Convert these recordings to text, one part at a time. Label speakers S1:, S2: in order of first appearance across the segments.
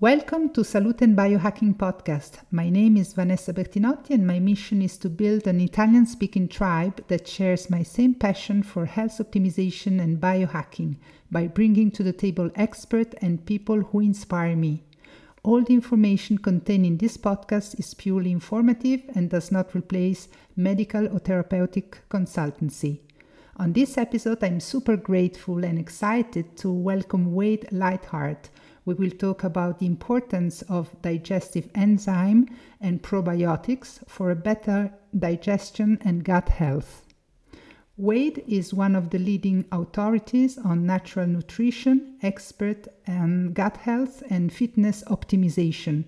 S1: Welcome to Salute and Biohacking Podcast. My name is Vanessa Bertinotti, and my mission is to build an Italian speaking tribe that shares my same passion for health optimization and biohacking by bringing to the table experts and people who inspire me. All the information contained in this podcast is purely informative and does not replace medical or therapeutic consultancy. On this episode, I'm super grateful and excited to welcome Wade Lightheart we will talk about the importance of digestive enzyme and probiotics for a better digestion and gut health. Wade is one of the leading authorities on natural nutrition, expert on gut health and fitness optimization.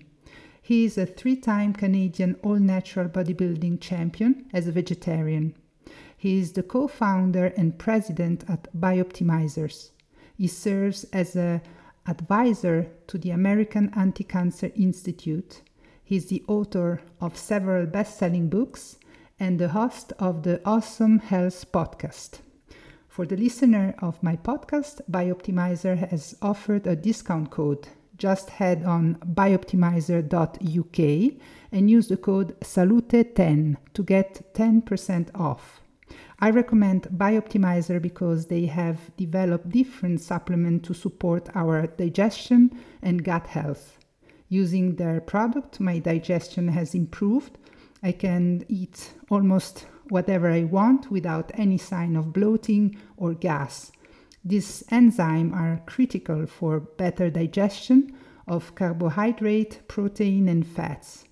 S1: He is a three time Canadian all natural bodybuilding champion as a vegetarian. He is the co founder and president at Bioptimizers. He serves as a advisor to the American Anti Cancer Institute. He's the author of several best selling books and the host of the Awesome Health podcast. For the listener of my podcast, Bioptimizer has offered a discount code. Just head on bioptimizer.uk and use the code SALUTE10 to get 10% off. I recommend Bioptimizer because they have developed different supplements to support our digestion and gut health. Using their product, my digestion has improved. I can eat almost whatever I want without any sign of bloating or gas. These enzymes are critical for better digestion of carbohydrate, protein, and fats.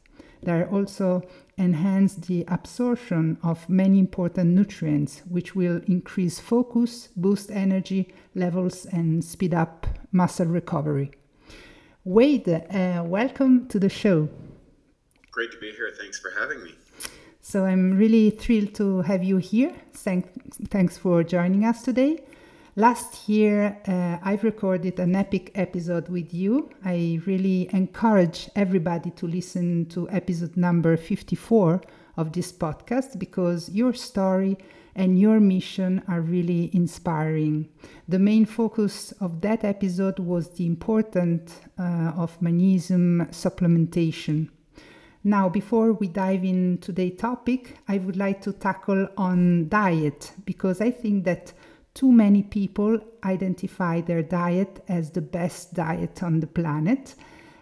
S1: They are also enhance the absorption of many important nutrients, which will increase focus, boost energy levels, and speed up muscle recovery. Wade, uh, welcome to the show.
S2: Great to be here. Thanks for having me.
S1: So I'm really thrilled to have you here. Thank, thanks for joining us today. Last year, uh, I've recorded an epic episode with you. I really encourage everybody to listen to episode number 54 of this podcast because your story and your mission are really inspiring. The main focus of that episode was the importance uh, of magnesium supplementation. Now, before we dive in today's topic, I would like to tackle on diet because I think that too many people identify their diet as the best diet on the planet,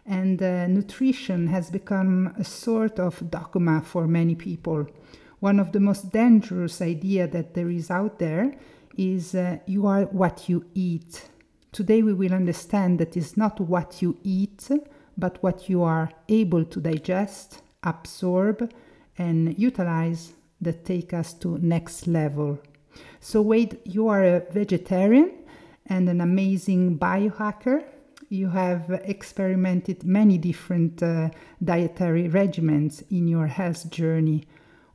S1: and uh, nutrition has become a sort of dogma for many people. One of the most dangerous ideas that there is out there is uh, you are what you eat. Today we will understand that it's not what you eat, but what you are able to digest, absorb, and utilize that take us to next level. So, Wade, you are a vegetarian and an amazing biohacker. You have experimented many different uh, dietary regimens in your health journey.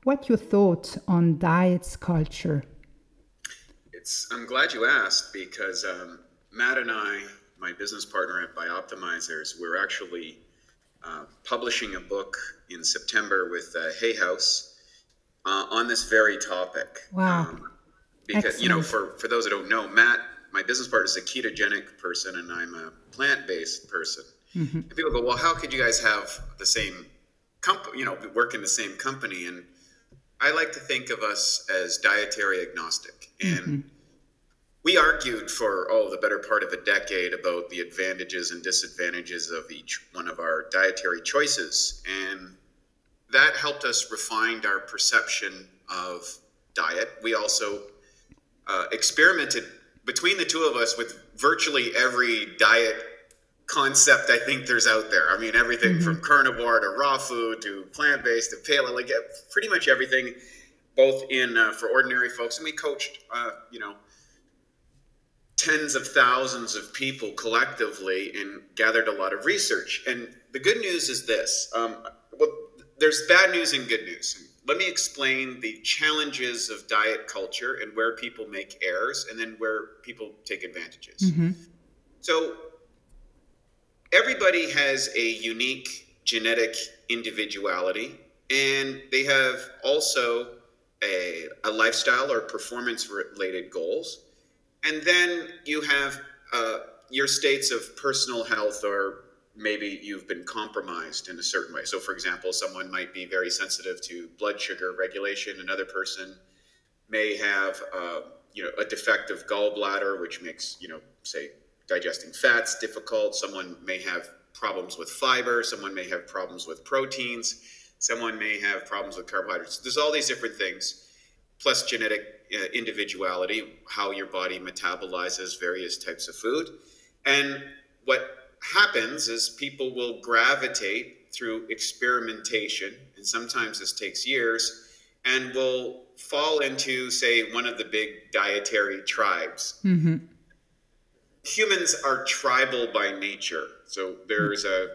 S1: What your thoughts on diets culture?
S2: It's. I'm glad you asked because um, Matt and I, my business partner at Bioptimizers, we're actually uh, publishing a book in September with uh, Hay House uh, on this very topic.
S1: Wow. Um,
S2: because Excellent. you know for for those that don't know matt my business partner is a ketogenic person and i'm a plant-based person mm-hmm. and people go well how could you guys have the same company you know work in the same company and i like to think of us as dietary agnostic and mm-hmm. we argued for oh the better part of a decade about the advantages and disadvantages of each one of our dietary choices and that helped us refine our perception of diet we also uh, experimented between the two of us with virtually every diet concept I think there's out there. I mean, everything mm-hmm. from carnivore to raw food to plant based to paleo, like pretty much everything, both in uh, for ordinary folks. And we coached, uh, you know, tens of thousands of people collectively and gathered a lot of research. And the good news is this um, well, there's bad news and good news let me explain the challenges of diet culture and where people make errors and then where people take advantages. Mm-hmm. So, everybody has a unique genetic individuality, and they have also a, a lifestyle or performance related goals. And then you have uh, your states of personal health or maybe you've been compromised in a certain way. So, for example, someone might be very sensitive to blood sugar regulation. Another person may have, uh, you know, a defective gallbladder, which makes, you know, say, digesting fats difficult. Someone may have problems with fiber. Someone may have problems with proteins. Someone may have problems with carbohydrates. There's all these different things, plus genetic uh, individuality, how your body metabolizes various types of food. And what happens is people will gravitate through experimentation, and sometimes this takes years, and will fall into, say, one of the big dietary tribes. Mm-hmm. Humans are tribal by nature. So there's a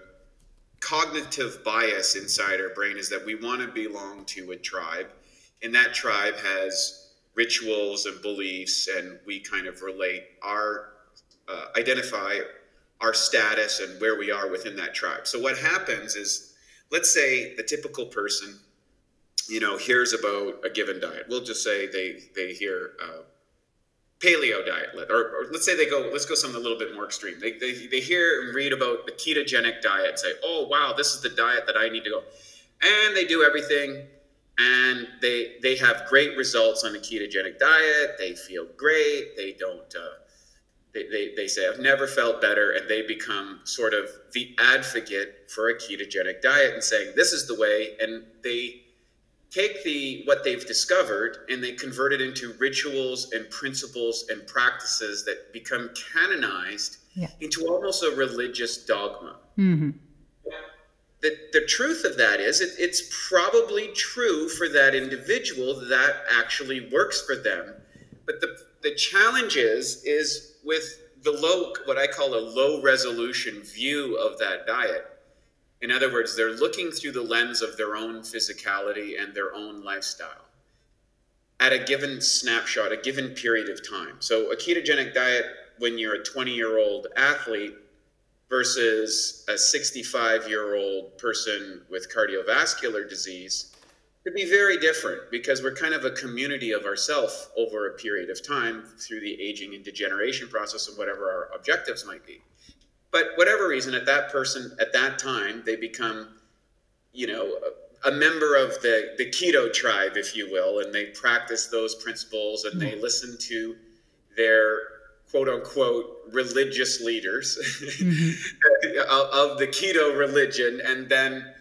S2: cognitive bias inside our brain is that we want to belong to a tribe, and that tribe has rituals and beliefs, and we kind of relate our uh, identify our status and where we are within that tribe. So what happens is, let's say the typical person, you know, hears about a given diet. We'll just say they they hear paleo diet, or, or, let's say they go, let's go something a little bit more extreme. They, they, they hear and read about the ketogenic diet and say, oh, wow, this is the diet that I need to go. And they do everything and they, they have great results on the ketogenic diet. They feel great. They don't, uh, they, they, they say, I've never felt better. And they become sort of the advocate for a ketogenic diet and saying, this is the way. And they take the what they've discovered and they convert it into rituals and principles and practices that become canonized yeah. into almost a religious dogma. Mm-hmm. The, the truth of that is it, it's probably true for that individual that actually works for them but the, the challenge is is with the low, what I call a low resolution view of that diet. In other words, they're looking through the lens of their own physicality and their own lifestyle at a given snapshot, a given period of time. So, a ketogenic diet when you're a 20 year old athlete versus a 65 year old person with cardiovascular disease could be very different because we're kind of a community of ourself over a period of time through the aging and degeneration process of whatever our objectives might be. But whatever reason, at that person at that time, they become, you know, a, a member of the the keto tribe, if you will, and they practice those principles and they listen to their quote unquote religious leaders mm-hmm. of the keto religion, and then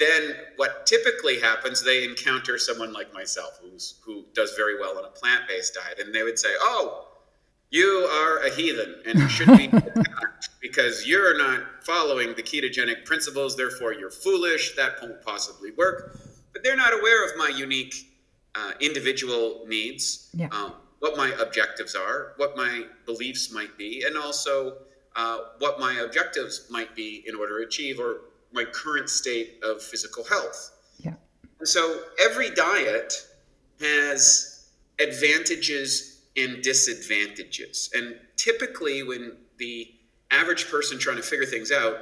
S2: then what typically happens, they encounter someone like myself who's who does very well on a plant-based diet, and they would say, "Oh, you are a heathen and you should be attacked because you're not following the ketogenic principles. Therefore, you're foolish. That won't possibly work." But they're not aware of my unique uh, individual needs, yeah. um, what my objectives are, what my beliefs might be, and also uh, what my objectives might be in order to achieve or my current state of physical health.
S1: Yeah.
S2: And so every diet has advantages and disadvantages. And typically, when the average person trying to figure things out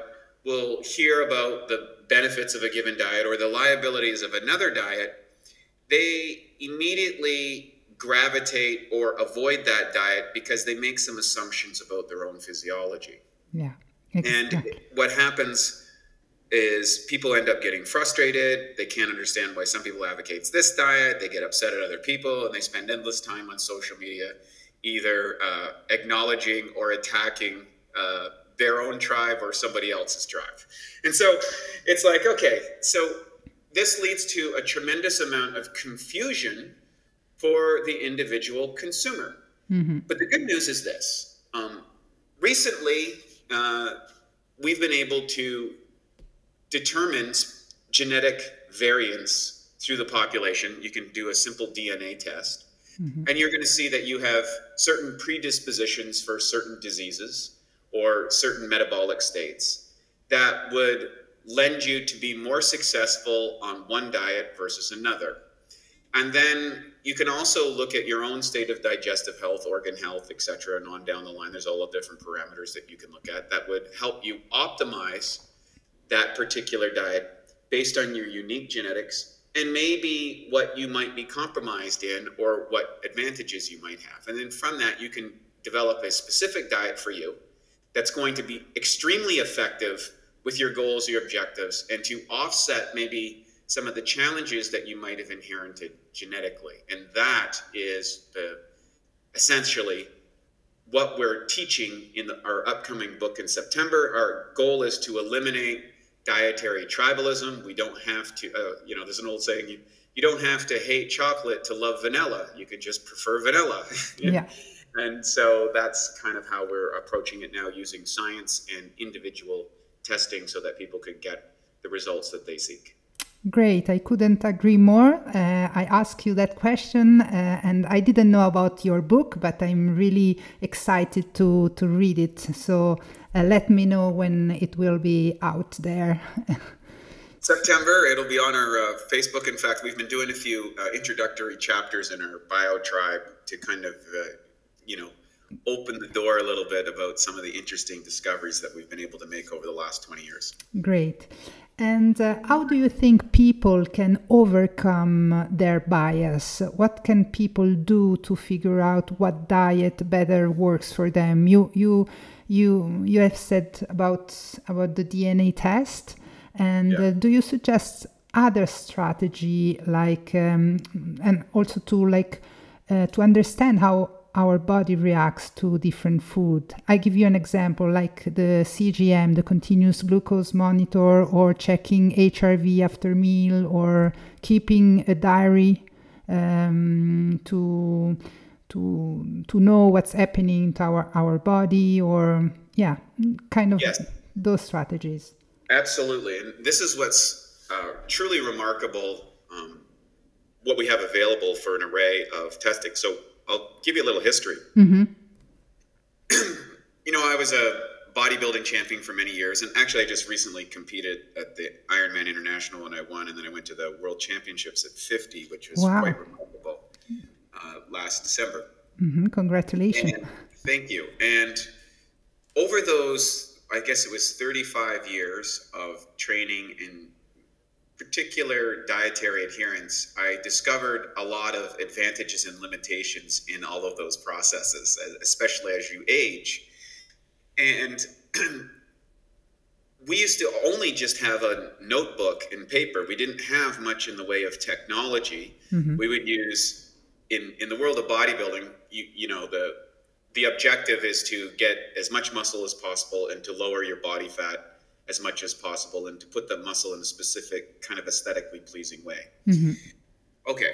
S2: will hear about the benefits of a given diet or the liabilities of another diet, they immediately gravitate or avoid that diet because they make some assumptions about their own physiology.
S1: Yeah.
S2: Exactly. And what happens is people end up getting frustrated. They can't understand why some people advocates this diet. They get upset at other people, and they spend endless time on social media, either uh, acknowledging or attacking uh, their own tribe or somebody else's tribe. And so it's like, okay, so this leads to a tremendous amount of confusion for the individual consumer. Mm-hmm. But the good news is this: um, recently, uh, we've been able to determines genetic variance through the population. You can do a simple DNA test, mm-hmm. and you're going to see that you have certain predispositions for certain diseases or certain metabolic states that would lend you to be more successful on one diet versus another. And then you can also look at your own state of digestive health, organ health, etc., and on down the line. There's all the different parameters that you can look at that would help you optimize that particular diet based on your unique genetics and maybe what you might be compromised in or what advantages you might have. And then from that, you can develop a specific diet for you that's going to be extremely effective with your goals, your objectives, and to offset maybe some of the challenges that you might have inherited genetically. And that is the essentially what we're teaching in the, our upcoming book in September. Our goal is to eliminate dietary tribalism. We don't have to, uh, you know, there's an old saying, you, you don't have to hate chocolate to love vanilla. You could just prefer vanilla.
S1: yeah.
S2: And so that's kind of how we're approaching it now using science and individual testing so that people could get the results that they seek.
S1: Great. I couldn't agree more. Uh, I asked you that question uh, and I didn't know about your book, but I'm really excited to, to read it. So uh, let me know when it will be out there.
S2: September, it'll be on our uh, Facebook. In fact, we've been doing a few uh, introductory chapters in our bio tribe to kind of, uh, you know, open the door a little bit about some of the interesting discoveries that we've been able to make over the last 20 years.
S1: Great. And uh, how do you think people can overcome their bias? What can people do to figure out what diet better works for them? You you you you have said about about the DNA test, and yeah. uh, do you suggest other strategy like um, and also to like uh, to understand how our body reacts to different food. I give you an example like the CGM, the continuous glucose monitor, or checking HRV after meal, or keeping a diary um, to to to know what's happening to our our body, or yeah, kind of yes. those strategies.
S2: Absolutely, and this is what's uh, truly remarkable. Um, what we have available for an array of testing. So I'll give you a little history. Mm-hmm. you know, I was a bodybuilding champion for many years, and actually, I just recently competed at the Ironman International and I won, and then I went to the World Championships at 50, which was wow. quite remarkable uh, last December.
S1: Mm-hmm. Congratulations!
S2: And, thank you. And over those, I guess it was 35 years of training in particular dietary adherence, I discovered a lot of advantages and limitations in all of those processes, especially as you age. And we used to only just have a notebook and paper. We didn't have much in the way of technology. Mm-hmm. We would use in in the world of bodybuilding, you, you know, the the objective is to get as much muscle as possible and to lower your body fat as much as possible and to put the muscle in a specific kind of aesthetically pleasing way. Mm-hmm. Okay.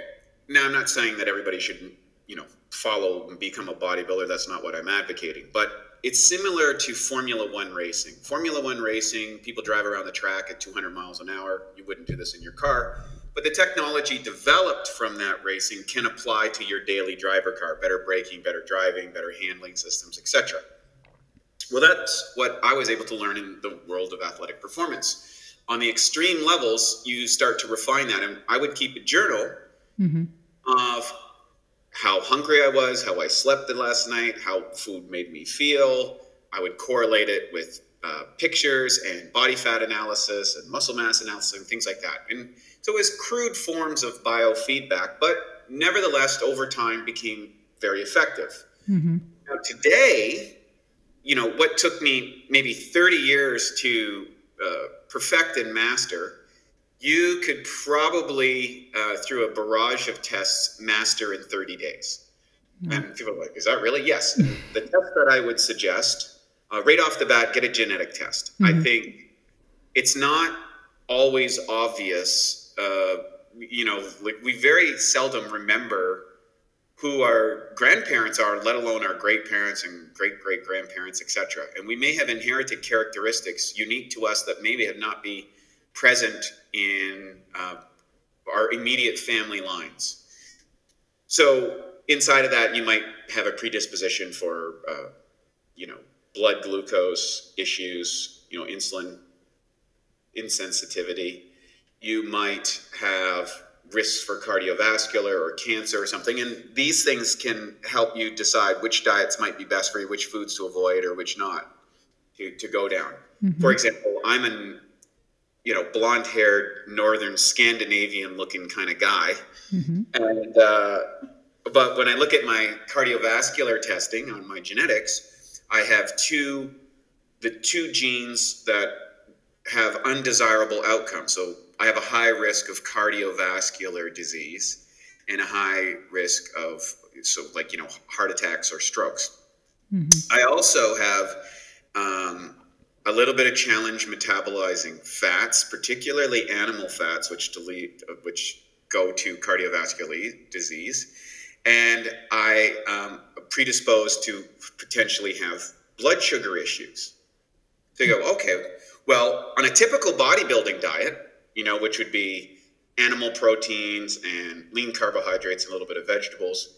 S2: Now, I'm not saying that everybody should, you know, follow and become a bodybuilder. That's not what I'm advocating. But it's similar to Formula One racing. Formula One racing, people drive around the track at 200 miles an hour. You wouldn't do this in your car. But the technology developed from that racing can apply to your daily driver car better braking, better driving, better handling systems, etc. Well, that's what I was able to learn in the world of athletic performance. On the extreme levels, you start to refine that. And I would keep a journal mm-hmm. of how hungry I was, how I slept the last night, how food made me feel. I would correlate it with uh, pictures and body fat analysis and muscle mass analysis and things like that. And so it was crude forms of biofeedback, but nevertheless, over time became very effective. Mm-hmm. Now, today, you know what took me maybe 30 years to uh, perfect and master you could probably uh, through a barrage of tests master in 30 days mm-hmm. and people are like is that really yes the test that i would suggest uh, right off the bat get a genetic test mm-hmm. i think it's not always obvious uh, you know like we very seldom remember who our grandparents are, let alone our great parents and great great grandparents, etc. And we may have inherited characteristics unique to us that maybe have not be present in uh, our immediate family lines. So inside of that, you might have a predisposition for, uh, you know, blood glucose issues, you know, insulin insensitivity. You might have risks for cardiovascular or cancer or something. And these things can help you decide which diets might be best for you, which foods to avoid or which not to, to go down. Mm-hmm. For example, I'm an you know blonde haired northern Scandinavian looking kind of guy, mm-hmm. and uh, but when I look at my cardiovascular testing on my genetics, I have two the two genes that have undesirable outcomes. So I have a high risk of cardiovascular disease and a high risk of so like you know heart attacks or strokes. Mm-hmm. I also have um, a little bit of challenge metabolizing fats, particularly animal fats, which delete which go to cardiovascular disease, and I um, predisposed to potentially have blood sugar issues. So you go, okay, well, on a typical bodybuilding diet, you know, which would be animal proteins and lean carbohydrates and a little bit of vegetables,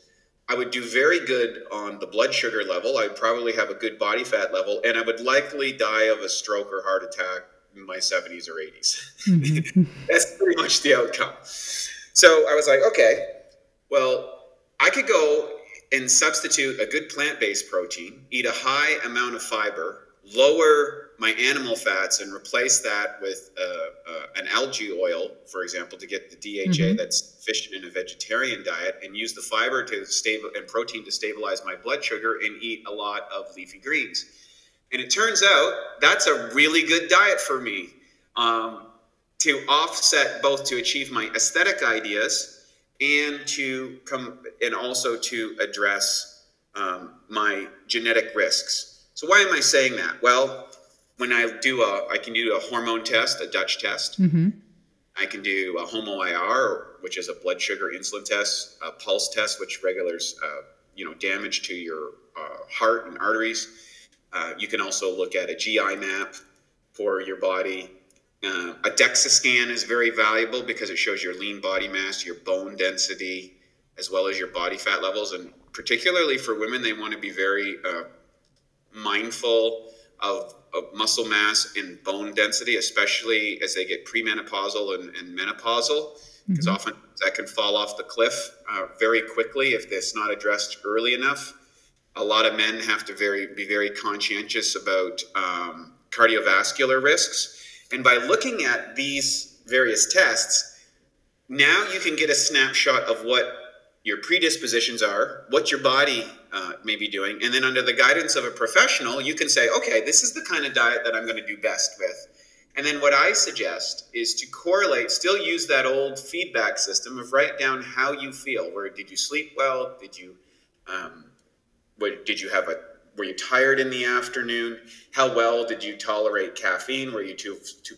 S2: I would do very good on the blood sugar level. I'd probably have a good body fat level, and I would likely die of a stroke or heart attack in my 70s or 80s. Mm-hmm. That's pretty much the outcome. So I was like, okay, well, I could go and substitute a good plant based protein, eat a high amount of fiber, lower my animal fats and replace that with uh, uh, an algae oil, for example, to get the DHA mm-hmm. that's sufficient in a vegetarian diet, and use the fiber to stable and protein to stabilize my blood sugar, and eat a lot of leafy greens. And it turns out that's a really good diet for me um, to offset both to achieve my aesthetic ideas and to come and also to address um, my genetic risks. So why am I saying that? Well, when I do a, I can do a hormone test, a Dutch test. Mm-hmm. I can do a HOMA-IR, which is a blood sugar insulin test, a pulse test, which regulates, uh, you know, damage to your uh, heart and arteries. Uh, you can also look at a GI map for your body. Uh, a DEXA scan is very valuable because it shows your lean body mass, your bone density, as well as your body fat levels. And particularly for women, they want to be very uh, mindful of of muscle mass and bone density, especially as they get premenopausal and, and menopausal, because mm-hmm. often that can fall off the cliff uh, very quickly if it's not addressed early enough. A lot of men have to very be very conscientious about um, cardiovascular risks, and by looking at these various tests, now you can get a snapshot of what your predispositions are, what your body uh, may be doing. And then, under the guidance of a professional, you can say, okay, this is the kind of diet that I'm going to do best with. And then, what I suggest is to correlate, still use that old feedback system of write down how you feel. Where did you sleep well? Did you, um, what, did you have a were you tired in the afternoon? How well did you tolerate caffeine? Were you too too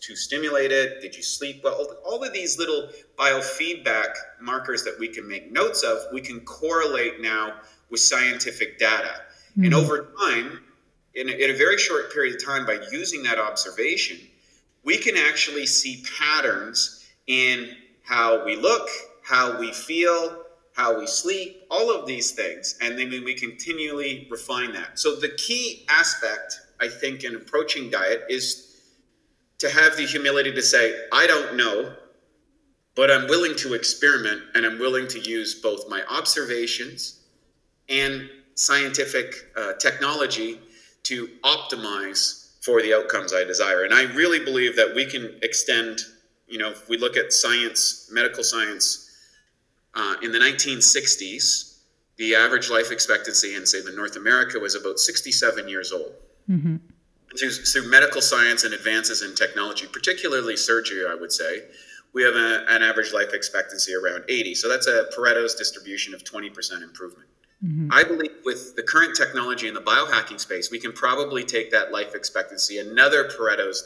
S2: too stimulated? Did you sleep well? All of these little biofeedback markers that we can make notes of, we can correlate now with scientific data. Mm-hmm. And over time, in a, in a very short period of time, by using that observation, we can actually see patterns in how we look, how we feel, how we sleep, all of these things. And then we continually refine that. So the key aspect, I think, in approaching diet is to have the humility to say, I don't know, but I'm willing to experiment and I'm willing to use both my observations and scientific uh, technology to optimize for the outcomes I desire. And I really believe that we can extend, you know, if we look at science, medical science, uh, in the 1960s, the average life expectancy in, say, the North America was about 67 years old. Mm-hmm. Through, through, medical science and advances in technology, particularly surgery, I would say, we have a, an average life expectancy around 80. So that's a Pareto's distribution of 20% improvement. Mm-hmm. I believe with the current technology in the biohacking space, we can probably take that life expectancy another Pareto's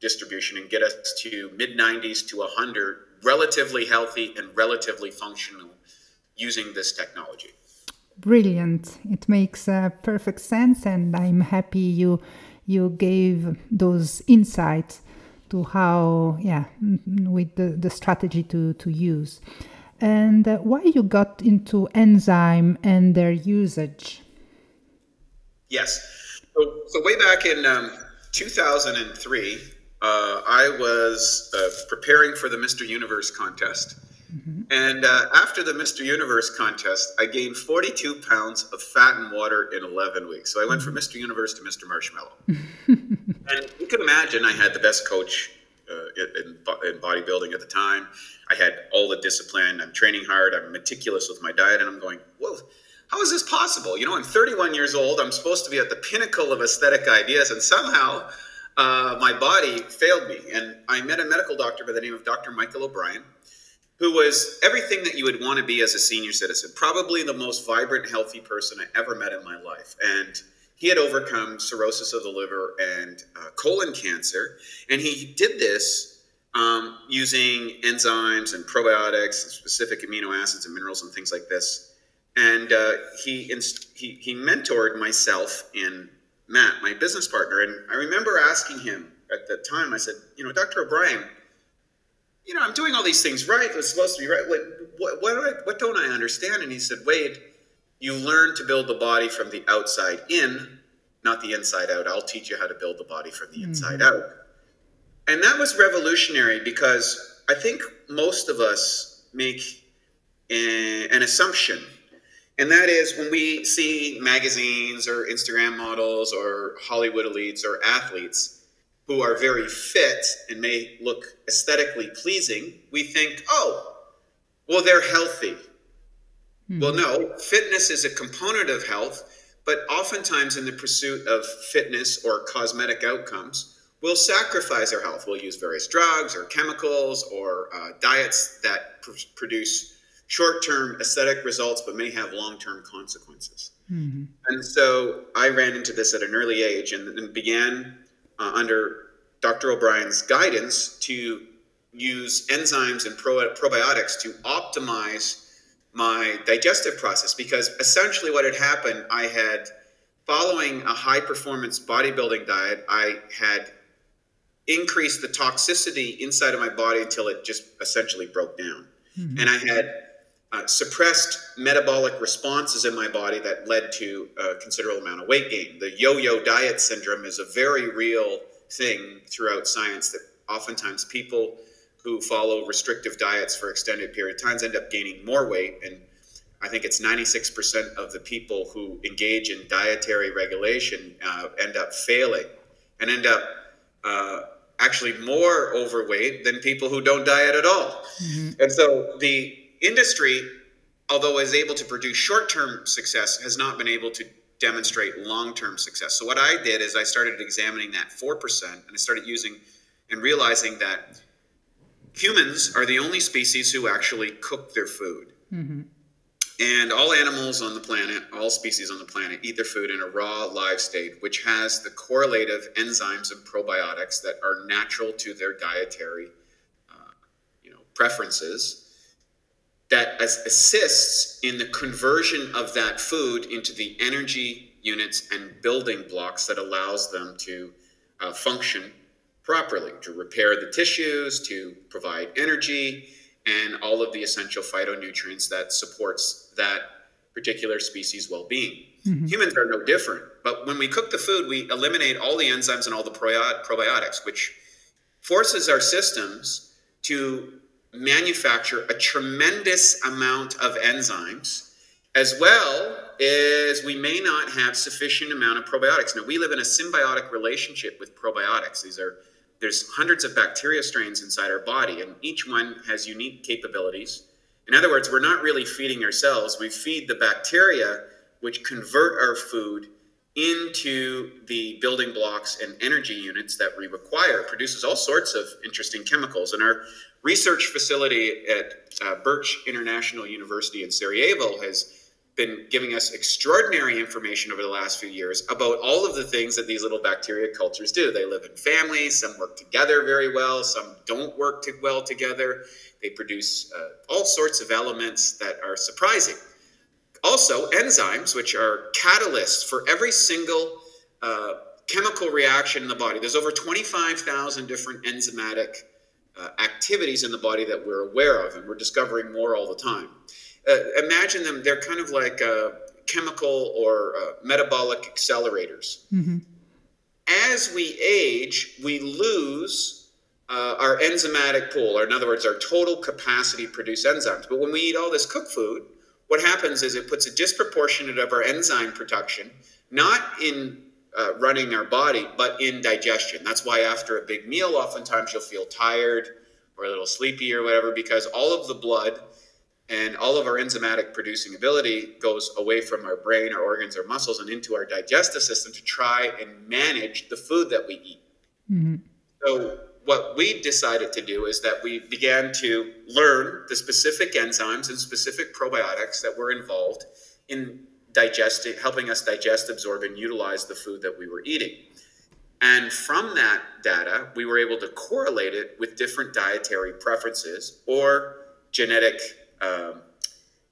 S2: distribution and get us to mid 90s to 100, relatively healthy and relatively functional using this technology.
S1: Brilliant! It makes uh, perfect sense, and I'm happy you you gave those insights to how yeah with the, the strategy to to use and uh, why you got into enzyme and their usage.
S2: Yes. So, so way back in um, 2003, uh, I was uh, preparing for the Mr. Universe contest. Mm-hmm. And uh, after the Mr. Universe contest, I gained 42 pounds of fat and water in 11 weeks. So I went mm-hmm. from Mr. Universe to Mr. Marshmallow. and you can imagine I had the best coach uh, in, in bodybuilding at the time. I had all the discipline. I'm training hard. I'm meticulous with my diet, and I'm going, whoa. how is this possible? You know, I'm 31 years old. I'm supposed to be at the pinnacle of aesthetic ideas, and somehow uh, my body failed me. And I met a medical doctor by the name of Dr. Michael O'Brien, who was everything that you would want to be as a senior citizen. Probably the most vibrant, healthy person I ever met in my life. And he had overcome cirrhosis of the liver and uh, colon cancer. And he did this um, using enzymes and probiotics and specific amino acids and minerals and things like this. And uh, he, inst- he, he mentored myself in Matt, my business partner. And I remember asking him at that time, I said, you know, Dr. O'Brien, you know, I'm doing all these things right. It's supposed to be right. What, what, what, do I, what don't I understand? And he said, Wade, you learn to build the body from the outside in, not the inside out. I'll teach you how to build the body from the mm-hmm. inside out. And that was revolutionary because I think most of us make an assumption. And that is when we see magazines or Instagram models or Hollywood elites or athletes, who are very fit and may look aesthetically pleasing, we think, oh, well, they're healthy. Hmm. Well, no, fitness is a component of health, but oftentimes in the pursuit of fitness or cosmetic outcomes, we'll sacrifice our health. We'll use various drugs or chemicals or uh, diets that pr- produce short term aesthetic results but may have long term consequences. Mm-hmm. And so I ran into this at an early age and, and began uh, under Dr. O'Brien's guidance to use enzymes and pro- probiotics to optimize my digestive process because essentially what had happened i had following a high performance bodybuilding diet i had increased the toxicity inside of my body until it just essentially broke down mm-hmm. and i had uh, suppressed metabolic responses in my body that led to a considerable amount of weight gain the yo-yo diet syndrome is a very real thing throughout science that oftentimes people who follow restrictive diets for extended period of times end up gaining more weight and I think it's 96% of the people who engage in dietary regulation uh, end up failing and end up uh, actually more overweight than people who don't diet at all. Mm-hmm. And so the industry, although is able to produce short term success, has not been able to demonstrate long-term success. So what I did is I started examining that 4% and I started using and realizing that humans are the only species who actually cook their food. Mm-hmm. And all animals on the planet, all species on the planet, eat their food in a raw, live state, which has the correlative enzymes and probiotics that are natural to their dietary, uh, you know, preferences that assists in the conversion of that food into the energy units and building blocks that allows them to uh, function properly to repair the tissues to provide energy and all of the essential phytonutrients that supports that particular species well-being mm-hmm. humans are no different but when we cook the food we eliminate all the enzymes and all the probiotics which forces our systems to manufacture a tremendous amount of enzymes as well as we may not have sufficient amount of probiotics. Now we live in a symbiotic relationship with probiotics. These are there's hundreds of bacteria strains inside our body and each one has unique capabilities. In other words we're not really feeding ourselves. We feed the bacteria which convert our food into the building blocks and energy units that we require. It produces all sorts of interesting chemicals and our research facility at uh, Burch International University in Sarajevo has been giving us extraordinary information over the last few years about all of the things that these little bacteria cultures do. They live in families, some work together very well, some don't work too well together. They produce uh, all sorts of elements that are surprising. Also, enzymes, which are catalysts for every single uh, chemical reaction in the body. There's over 25,000 different enzymatic uh, activities in the body that we're aware of, and we're discovering more all the time. Uh, imagine them, they're kind of like uh, chemical or uh, metabolic accelerators. Mm-hmm. As we age, we lose uh, our enzymatic pool, or in other words, our total capacity to produce enzymes. But when we eat all this cooked food, what happens is it puts a disproportionate of our enzyme production, not in uh, running our body, but in digestion. That's why after a big meal, oftentimes you'll feel tired or a little sleepy or whatever, because all of the blood and all of our enzymatic producing ability goes away from our brain, our organs, our muscles, and into our digestive system to try and manage the food that we eat. Mm-hmm. So, what we decided to do is that we began to learn the specific enzymes and specific probiotics that were involved in digesting, helping us digest, absorb, and utilize the food that we were eating. And from that data, we were able to correlate it with different dietary preferences or genetic, um,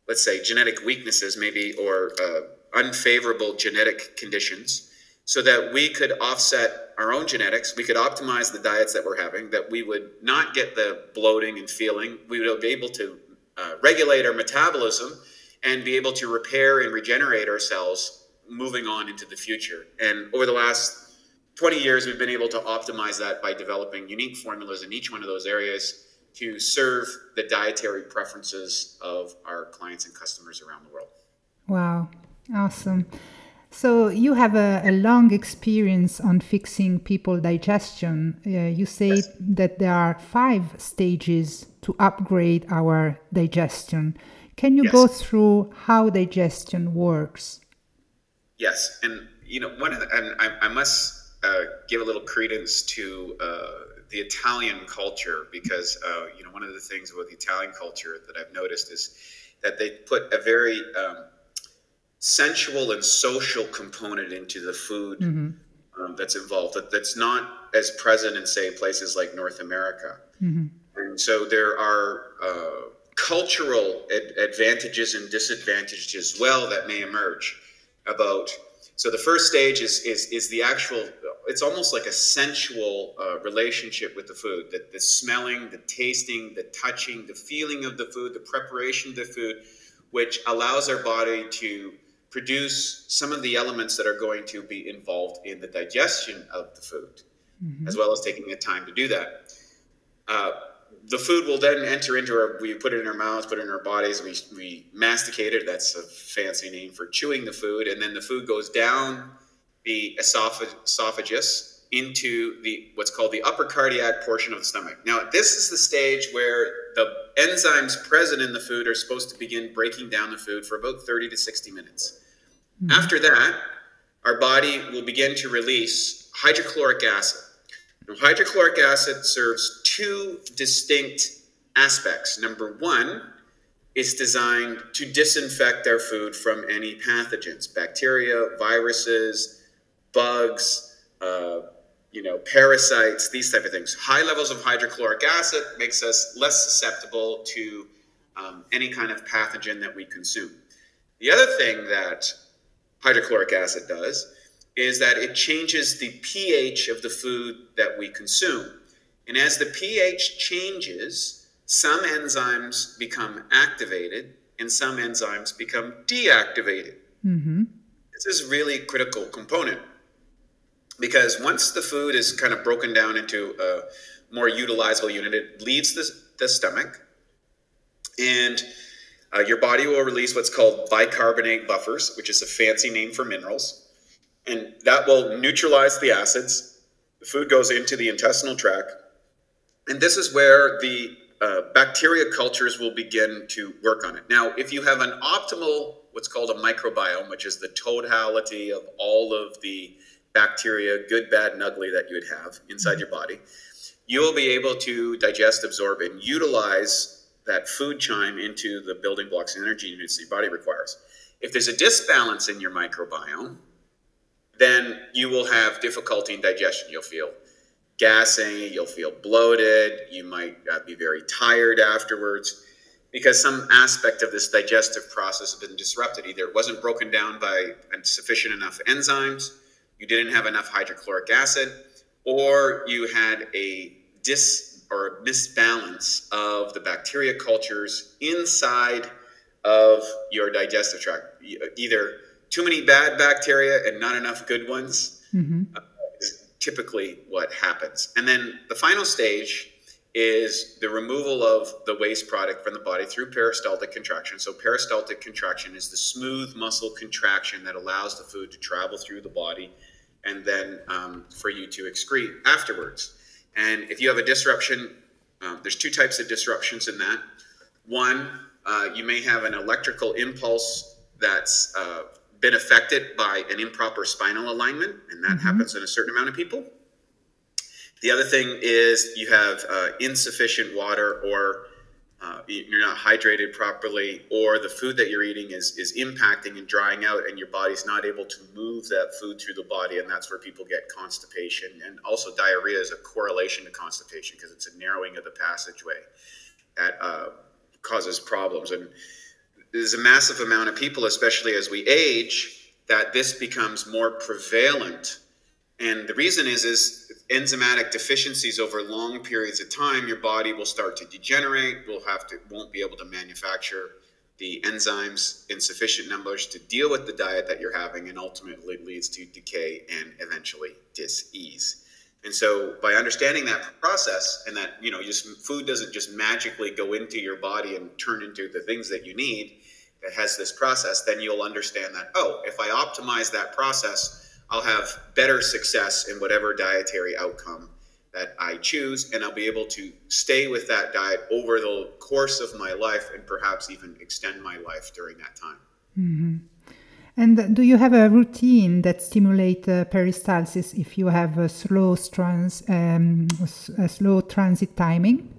S2: let's say, genetic weaknesses, maybe, or uh, unfavorable genetic conditions, so that we could offset our own genetics. We could optimize the diets that we're having, that we would not get the bloating and feeling. We would be able to uh, regulate our metabolism and be able to repair and regenerate ourselves moving on into the future. And over the last 20 years, we've been able to optimize that by developing unique formulas in each one of those areas to serve the dietary preferences of our clients and customers around the world.
S1: Wow, awesome. So you have a, a long experience on fixing people digestion. Uh, you say yes. that there are five stages to upgrade our digestion. Can you yes. go through how digestion works?
S2: Yes, and you know one of the, and I, I must uh, give a little credence to uh, the Italian culture because uh, you know one of the things with the Italian culture that I've noticed is that they put a very um, sensual and social component into the food mm-hmm. um, that's involved that, that's not as present in say places like North America. Mm-hmm. And so there are uh, cultural ad- advantages and disadvantages as well that may emerge about so the first stage is is is the actual. It's almost like a sensual uh, relationship with the food. That the smelling, the tasting, the touching, the feeling of the food, the preparation of the food, which allows our body to produce some of the elements that are going to be involved in the digestion of the food, mm-hmm. as well as taking the time to do that. Uh, the food will then enter into our we put it in our mouths put it in our bodies we, we masticate it. That's a fancy name for chewing the food. And then the food goes down the esophagus into the what's called the upper cardiac portion of the stomach. Now this is the stage where the enzymes present in the food are supposed to begin breaking down the food for about 30 to 60 minutes. Mm-hmm. after that our body will begin to release hydrochloric acid hydrochloric acid serves two distinct aspects. Number one, it's designed to disinfect our food from any pathogens, bacteria, viruses, bugs, uh, you know, parasites, these type of things. High levels of hydrochloric acid makes us less susceptible to um, any kind of pathogen that we consume. The other thing that hydrochloric acid does is that it changes the pH of the food that we consume. And as the pH changes, some enzymes become activated and some enzymes become deactivated. Mm-hmm. This is really critical component because once the food is kind of broken down into a more utilizable unit, it leaves the, the stomach and uh, your body will release what's called bicarbonate buffers, which is a fancy name for minerals and that will neutralize the acids. The food goes into the intestinal tract, and this is where the uh, bacteria cultures will begin to work on it. Now, if you have an optimal, what's called a microbiome, which is the totality of all of the bacteria, good, bad, and ugly that you would have inside your body, you will be able to digest, absorb, and utilize that food chyme into the building blocks and energy units your body requires. If there's a disbalance in your microbiome, then you will have difficulty in digestion. You'll feel gassing, you'll feel bloated, you might uh, be very tired afterwards because some aspect of this digestive process has been disrupted. Either it wasn't broken down by sufficient enough enzymes, you didn't have enough hydrochloric acid, or you had a dis or misbalance of the bacteria cultures inside of your digestive tract. Either too many bad bacteria and not enough good ones mm-hmm. uh, is typically what happens. And then the final stage is the removal of the waste product from the body through peristaltic contraction. So, peristaltic contraction is the smooth muscle contraction that allows the food to travel through the body and then um, for you to excrete afterwards. And if you have a disruption, um, there's two types of disruptions in that. One Uh, you may have an electrical impulse that's uh, been affected by an improper spinal alignment, and that mm-hmm. happens in a certain amount of people. The other thing is you have uh, insufficient water or uh, you're not hydrated properly, or the food that you're eating is is impacting and drying out, and your body's not able to move that food through the body, and that's where people get constipation. And also, diarrhea is a correlation to constipation because it's a narrowing of the passageway that uh, causes problems. And there's a massive amount of people, especially as we age, that this becomes more prevalent. And the reason is is enzymatic deficiencies over long periods of time, your body will start to degenerate. Will have to won't be able to manufacture the enzymes in sufficient numbers to deal with the diet that you're having, and ultimately leads to decay and eventually disease. And so, by understanding that process, and that you know, just food doesn't just magically go into your body and turn into the things that you need, it has this process. Then you'll understand that oh, if I optimize that process I'll have better success in whatever dietary outcome that I choose, and I'll be able to stay with that diet over the course of my life and perhaps even extend my life during that time.
S1: Mm-hmm. And do you have a routine that stimulates uh, peristalsis if you have a slow trans, um, a slow transit timing?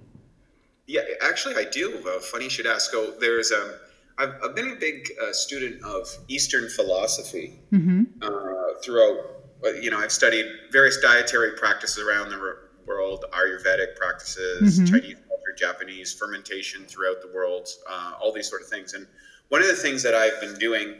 S2: Yeah, actually, I do. Uh, funny you should ask. Oh, there's um, I've, I've been a big uh, student of Eastern philosophy mm-hmm. uh, throughout. Uh, you know, I've studied various dietary practices around the world, Ayurvedic practices, mm-hmm. Chinese culture, Japanese fermentation throughout the world, uh, all these sort of things. And one of the things that I've been doing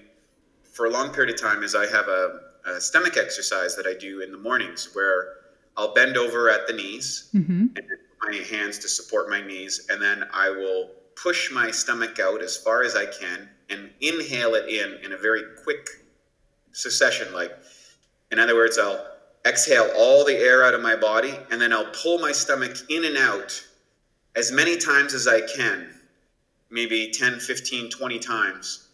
S2: for a long period of time is I have a, a stomach exercise that I do in the mornings where I'll bend over at the knees mm-hmm. and put my hands to support my knees, and then I will push my stomach out as far as I can and inhale it in in a very quick succession. Like, in other words, I'll exhale all the air out of my body and then I'll pull my stomach in and out as many times as I can, maybe 10, 15, 20 times.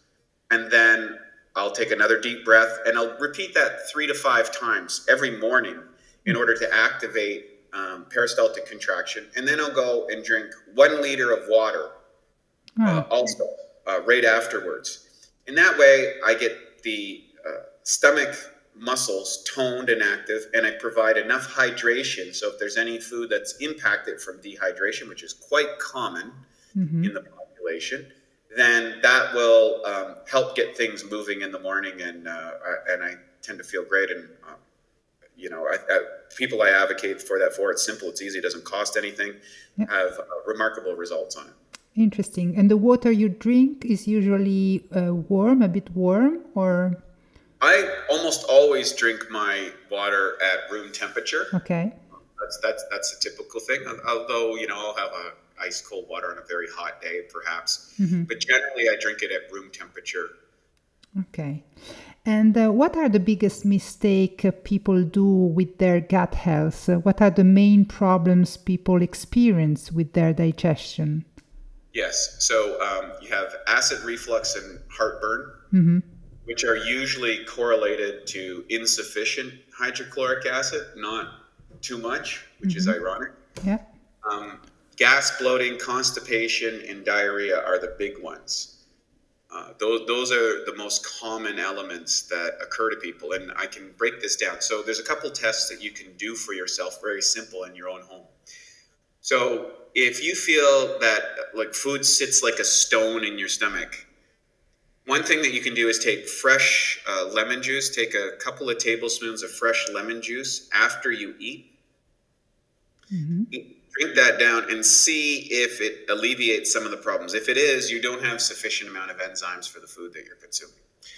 S2: And then I'll take another deep breath and I'll repeat that three to five times every morning in order to activate um, peristaltic contraction. And then I'll go and drink one liter of water uh, also uh, right afterwards. In that way, I get the uh, stomach muscles toned and active, and I provide enough hydration. So if there's any food that's impacted from dehydration, which is quite common mm-hmm. in the population, then that will um, help get things moving in the morning, and uh, and I tend to feel great. And uh, you know, I, I, people I advocate for that for. It's simple, it's easy, it doesn't cost anything. Have uh, remarkable results on it.
S1: Interesting. And the water you drink is usually uh, warm, a bit warm, or?
S2: I almost always drink my water at room temperature.
S1: Okay.
S2: That's that's that's a typical thing. Although you know I'll have a ice cold water on a very hot day, perhaps. Mm-hmm. But generally, I drink it at room temperature.
S1: Okay. And uh, what are the biggest mistake uh, people do with their gut health? Uh, what are the main problems people experience with their digestion?
S2: Yes. So um, you have acid reflux and heartburn, mm-hmm. which are usually correlated to insufficient hydrochloric acid, not too much, which mm-hmm. is ironic.
S1: Yeah.
S2: Um, gas, bloating, constipation, and diarrhea are the big ones. Uh, those, those are the most common elements that occur to people. And I can break this down. So there's a couple tests that you can do for yourself, very simple in your own home. So if you feel that like food sits like a stone in your stomach, one thing that you can do is take fresh uh, lemon juice. Take a couple of tablespoons of fresh lemon juice after you eat. Mm-hmm. Drink that down and see if it alleviates some of the problems. If it is, you don't have sufficient amount of enzymes for the food that you're consuming.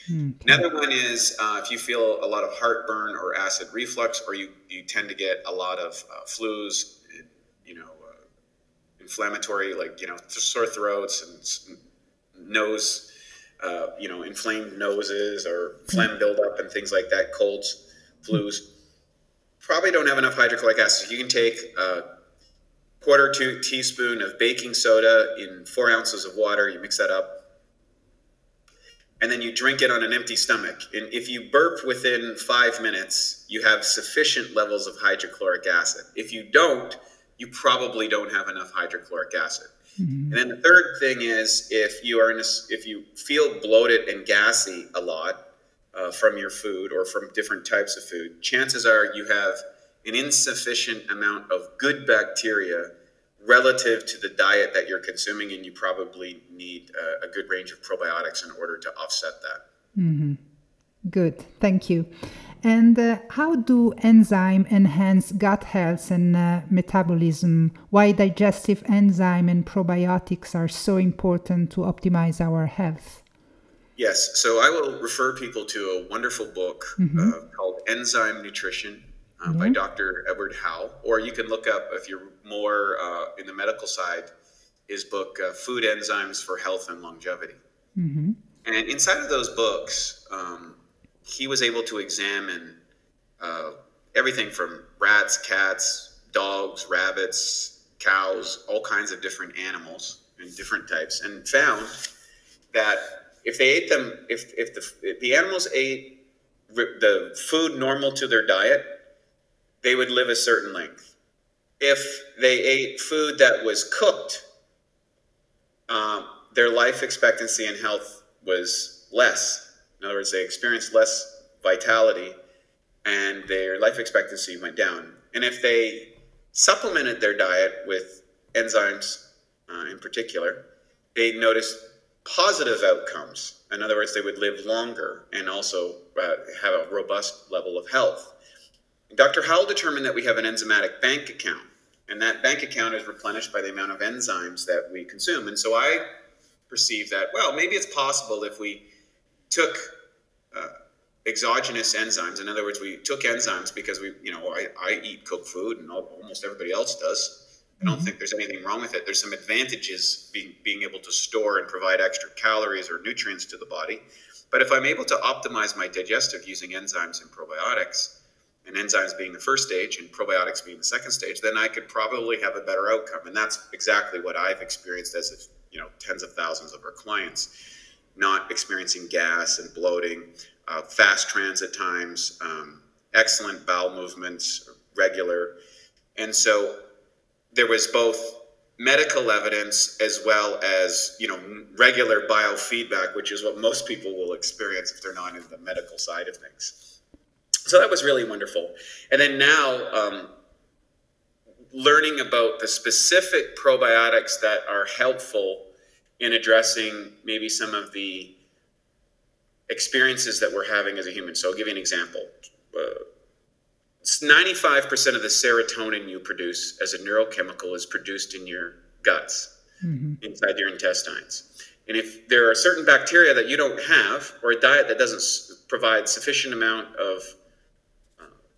S2: Okay. Another one is uh, if you feel a lot of heartburn or acid reflux, or you, you tend to get a lot of uh, flus, you know, inflammatory, like you know, sore throats and nose, uh, you know, inflamed noses or phlegm buildup and things like that, colds, flus. Probably don't have enough hydrochloric acid. You can take a quarter to teaspoon of baking soda in four ounces of water. You mix that up, and then you drink it on an empty stomach. And if you burp within five minutes, you have sufficient levels of hydrochloric acid. If you don't, you probably don't have enough hydrochloric acid. Mm-hmm. And then the third thing is if you are in a, if you feel bloated and gassy a lot uh, from your food or from different types of food, chances are you have an insufficient amount of good bacteria relative to the diet that you're consuming, and you probably need a, a good range of probiotics in order to offset that.
S1: Mm-hmm. Good, thank you. And uh, how do enzyme enhance gut health and uh, metabolism? Why digestive enzyme and probiotics are so important to optimize our health?
S2: Yes, so I will refer people to a wonderful book mm-hmm. uh, called Enzyme Nutrition uh, mm-hmm. by Dr. Edward Howell, or you can look up if you're more uh, in the medical side, his book uh, Food Enzymes for Health and Longevity. Mm-hmm. And inside of those books, um, he was able to examine uh, everything from rats, cats, dogs, rabbits, cows, all kinds of different animals and different types, and found that if they ate them, if, if, the, if the animals ate the food normal to their diet, they would live a certain length. If they ate food that was cooked, um, their life expectancy and health was less in other words, they experienced less vitality and their life expectancy went down. And if they supplemented their diet with enzymes uh, in particular, they noticed positive outcomes. In other words, they would live longer and also uh, have a robust level of health. Dr. Howell determined that we have an enzymatic bank account, and that bank account is replenished by the amount of enzymes that we consume. And so I perceive that, well, maybe it's possible if we took uh, exogenous enzymes. In other words, we took enzymes because we, you know, I, I eat cooked food and almost everybody else does. I don't mm-hmm. think there's anything wrong with it. There's some advantages being, being able to store and provide extra calories or nutrients to the body. But if I'm able to optimize my digestive using enzymes and probiotics, and enzymes being the first stage and probiotics being the second stage, then I could probably have a better outcome. And that's exactly what I've experienced as if, you know, tens of thousands of our clients not experiencing gas and bloating, uh, fast transit times, um, excellent bowel movements, regular. And so there was both medical evidence as well as you know regular biofeedback which is what most people will experience if they're not in the medical side of things so that was really wonderful and then now um, learning about the specific probiotics that are helpful in addressing maybe some of the experiences that we're having as a human. So I'll give you an example. Uh, 95% of the serotonin you produce as a neurochemical is produced in your guts, mm-hmm. inside your intestines. And if there are certain bacteria that you don't have, or a diet that doesn't provide sufficient amount of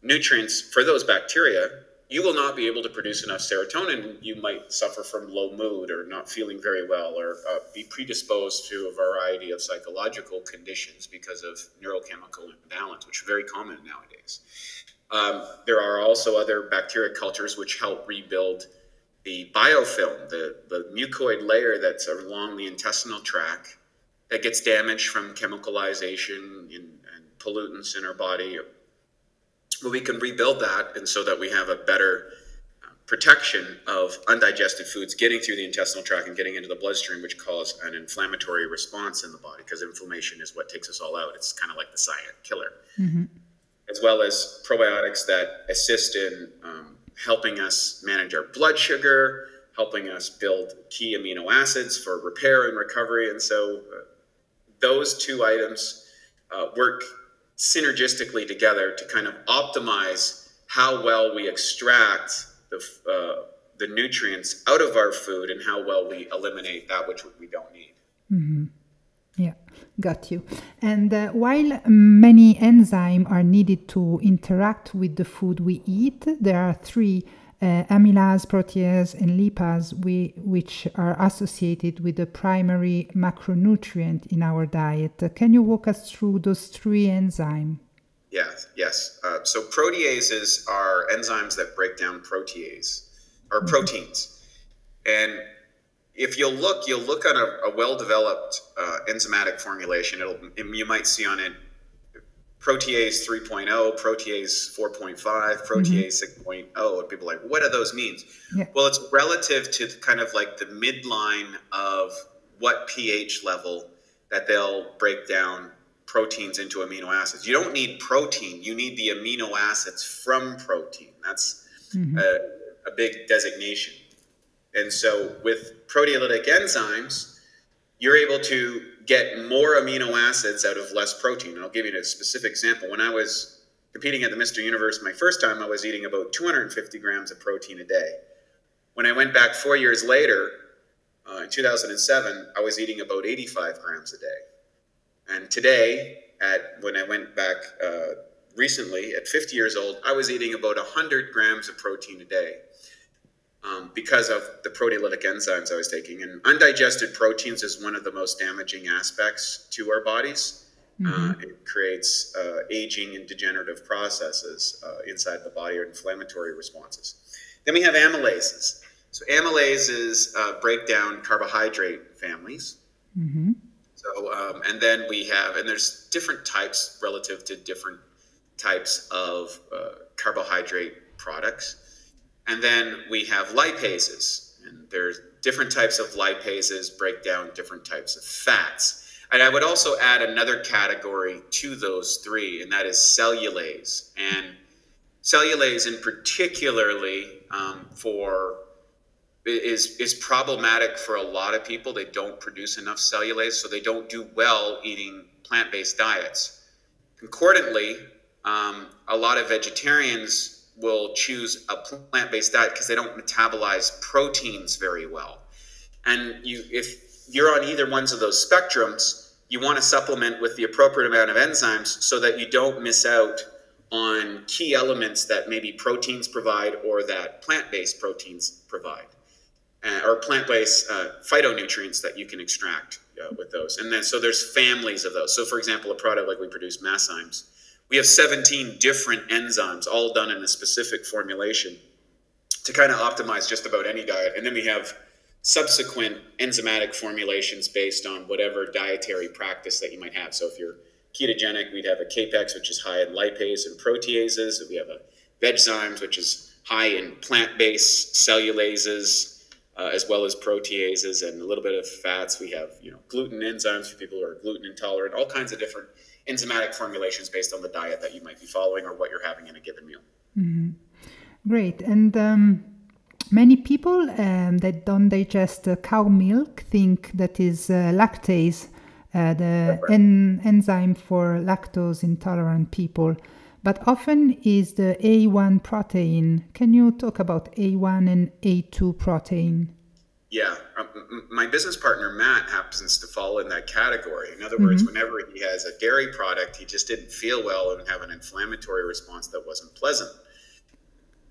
S2: nutrients for those bacteria, you will not be able to produce enough serotonin. You might suffer from low mood or not feeling very well or uh, be predisposed to a variety of psychological conditions because of neurochemical imbalance, which is very common nowadays. Um, there are also other bacteria cultures which help rebuild the biofilm, the, the mucoid layer that's along the intestinal tract that gets damaged from chemicalization and, and pollutants in our body well, we can rebuild that, and so that we have a better uh, protection of undigested foods getting through the intestinal tract and getting into the bloodstream, which cause an inflammatory response in the body, because inflammation is what takes us all out. It's kind of like the silent killer. Mm-hmm. As well as probiotics that assist in um, helping us manage our blood sugar, helping us build key amino acids for repair and recovery. And so uh, those two items uh, work synergistically together to kind of optimize how well we extract the, uh, the nutrients out of our food and how well we eliminate that which we don't need.
S1: Mm-hmm. Yeah, got you. And uh, while many enzymes are needed to interact with the food we eat, there are three uh, amylase, protease, and lipase, we, which are associated with the primary macronutrient in our diet. Can you walk us through those three enzymes?
S2: Yes, yes. Uh, so proteases are enzymes that break down protease or mm-hmm. proteins, and if you'll look, you'll look at a, a well-developed uh, enzymatic formulation. It'll you might see on it protease 3.0, protease 4.5, protease mm-hmm. 6.0. And people are like, what do those mean? Yeah. Well, it's relative to kind of like the midline of what pH level that they'll break down proteins into amino acids. You don't need protein, you need the amino acids from protein. That's mm-hmm. a, a big designation. And so with proteolytic enzymes, you're able to get more amino acids out of less protein. And I'll give you a specific example. When I was competing at the Mr. Universe my first time, I was eating about 250 grams of protein a day. When I went back four years later, uh, in 2007, I was eating about 85 grams a day. And today, at when I went back uh, recently, at 50 years old, I was eating about 100 grams of protein a day um, because of the proteolytic enzymes I was taking. And undigested proteins is one of the most damaging aspects to our bodies. Mm-hmm. Uh, it creates uh, aging and degenerative processes uh, inside the body or inflammatory responses. Then we have amylases. So amylases uh, break down carbohydrate families. Mm-hmm. So um, and then we have and there's different types relative to different types of uh, carbohydrate products. And then we have lipases, and there's different types of lipases break down different types of fats. And I would also add another category to those three, and that is cellulase. And cellulase, in particularly um, for is is problematic for a lot of people. They don't produce enough cellulase, so they don't do well eating plant-based diets. Concordantly, um, a lot of vegetarians will choose a plant-based diet because they don't metabolize proteins very well. And you, if you're on either ones of those spectrums, you want to supplement with the appropriate amount of enzymes so that you don't miss out on key elements that maybe proteins provide or that plant-based proteins provide uh, or plant-based uh, phytonutrients that you can extract uh, with those. And then so there's families of those. So for example, a product like we produce Masszymes, we have 17 different enzymes, all done in a specific formulation to kind of optimize just about any diet. And then we have subsequent enzymatic formulations based on whatever dietary practice that you might have. So if you're ketogenic, we'd have a Kapex, which is high in lipase and proteases. We have a Vegzymes, which is high in plant-based cellulases uh, as well as proteases and a little bit of fats. We have you know gluten enzymes for people who are gluten intolerant, all kinds of different enzymatic formulations based on the diet that you might be following or what you're having in a given meal.
S1: Mm-hmm. Great, and um, many people um, that don't digest uh, cow milk think that is uh, lactase, uh, the en- enzyme for lactose intolerant people but often is the A1 protein. Can you talk about A1 and A2 protein?
S2: Yeah, um, my business partner Matt happens to fall in that category. In other mm-hmm. words, whenever he has a dairy product, he just didn't feel well and have an inflammatory response that wasn't pleasant.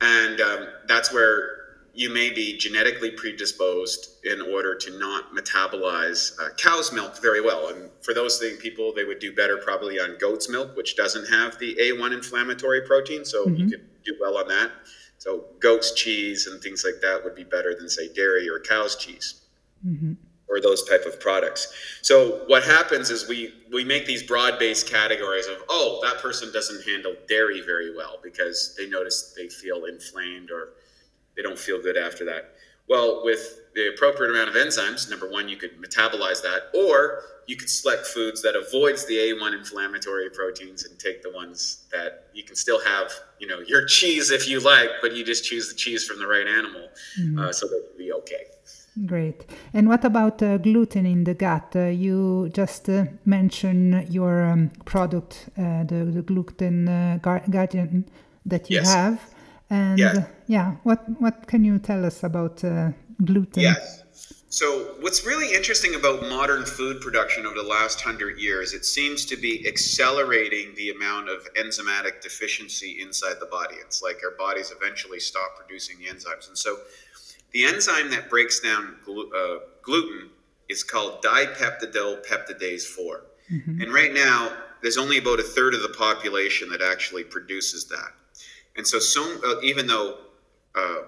S2: And um, that's where you may be genetically predisposed in order to not metabolize uh, cow's milk very well. And for those people, they would do better probably on goat's milk, which doesn't have the A1 inflammatory protein. So mm-hmm. you could do well on that. So goat's cheese and things like that would be better than say dairy or cow's cheese. Mm-hmm. Or those type of products. So what happens is we we make these broad-based categories of oh that person doesn't handle dairy very well because they notice they feel inflamed or they don't feel good after that. Well, with the appropriate amount of enzymes, number one, you could metabolize that, or you could select foods that avoids the A1 inflammatory proteins and take the ones that you can still have, you know, your cheese if you like, but you just choose the cheese from the right animal, mm-hmm. uh, so that you'll be okay.
S1: Great. And what about uh, gluten in the gut? Uh, you just uh, mentioned your um, product, uh, the, the gluten uh, guardian that you yes. have. And yeah, yeah what what can you tell us about uh, gluten?
S2: Yes. So, what's really interesting about modern food production over the last hundred years, it seems to be accelerating the amount of enzymatic deficiency inside the body. It's like our bodies eventually stop producing the enzymes. And so, the enzyme that breaks down glu- uh, gluten is called dipeptidyl peptidase 4. Mm-hmm. And right now, there's only about a third of the population that actually produces that. And so, so uh, even though uh,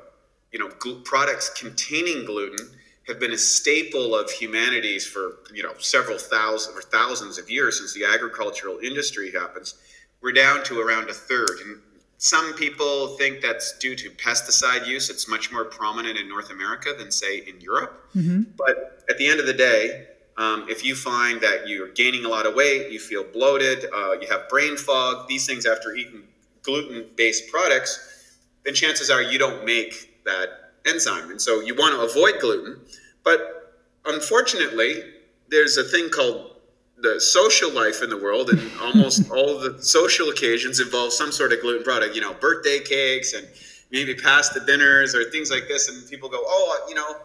S2: you know gl- products containing gluten have been a staple of humanities for you know several thousand or thousands of years since the agricultural industry happens, we're down to around a third. And some people think that's due to pesticide use. It's much more prominent in North America than, say, in Europe. Mm-hmm. But at the end of the day, um, if you find that you're gaining a lot of weight, you feel bloated, uh, you have brain fog, these things after eating gluten based products, then chances are you don't make that enzyme. And so you want to avoid gluten. But unfortunately, there's a thing called the social life in the world, and almost all the social occasions involve some sort of gluten product. You know, birthday cakes and maybe pasta dinners or things like this. And people go, "Oh, uh, you know."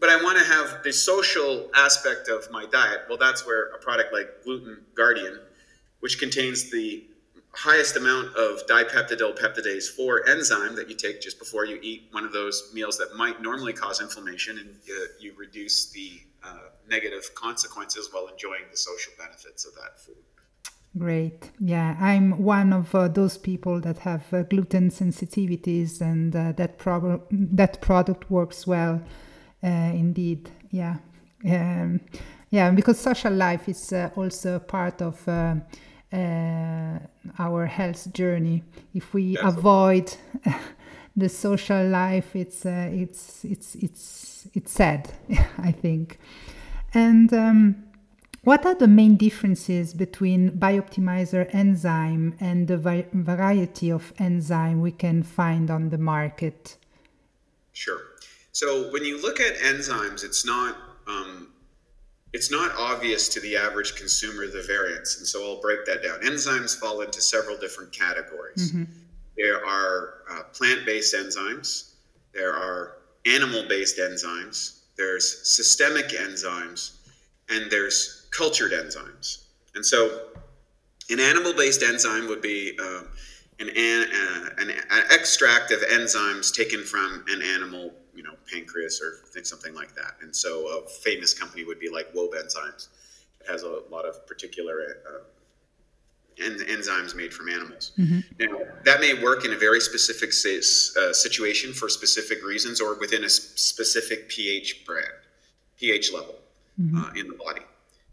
S2: But I want to have the social aspect of my diet. Well, that's where a product like Gluten Guardian, which contains the highest amount of dipeptidyl peptidase 4 enzyme that you take just before you eat one of those meals that might normally cause inflammation, and uh, you reduce the uh, negative consequences while enjoying the social benefits of that food.
S1: Great. Yeah, I'm one of uh, those people that have uh, gluten sensitivities, and uh, that prob- that product works well. Uh, indeed. Yeah. Um, yeah, because social life is also part of uh, our health journey. If we avoid the social life, it's uh, it's it's it's it's sad, I think. And um, what are the main differences between Bioptimizer enzyme and the vi- variety of enzyme we can find on the market?
S2: Sure. So when you look at enzymes, it's not um, it's not obvious to the average consumer the variance. And so I'll break that down. Enzymes fall into several different categories. Mm-hmm. There are uh, plant based enzymes, there are animal based enzymes, there's systemic enzymes, and there's cultured enzymes. And so an animal based enzyme would be uh, an, an, uh, an, an extract of enzymes taken from an animal you know pancreas or something like that. And so a famous company would be like Wobenzym. It has a lot of particular uh, en- enzymes made from animals. Mm-hmm. Now that may work in a very specific uh, situation for specific reasons or within a specific pH brand, pH level mm-hmm. uh, in the body,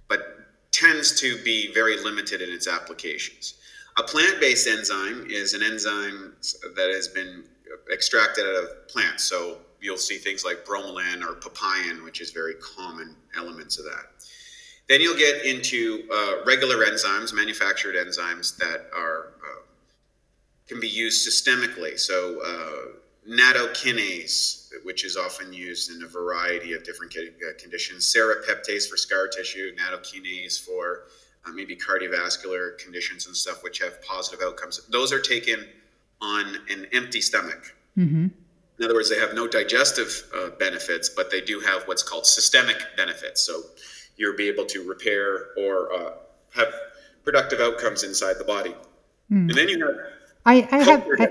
S2: but tends to be very limited in its applications. A plant-based enzyme is an enzyme that has been extracted out of plants. So you'll see things like bromelain or papain, which is very common elements of that. Then you'll get into uh, regular enzymes, manufactured enzymes that are uh, can be used systemically. So uh, nattokinase, which is often used in a variety of different uh, conditions. serapeptase for scar tissue, nattokinase for uh, maybe cardiovascular conditions and stuff, which have positive outcomes. Those are taken on an empty stomach. Mm-hmm. In other words, they have no digestive uh, benefits, but they do have what's called systemic benefits. So you'll be able to repair or uh, have productive outcomes inside the body. Mm. And then you have
S1: I, I have, I,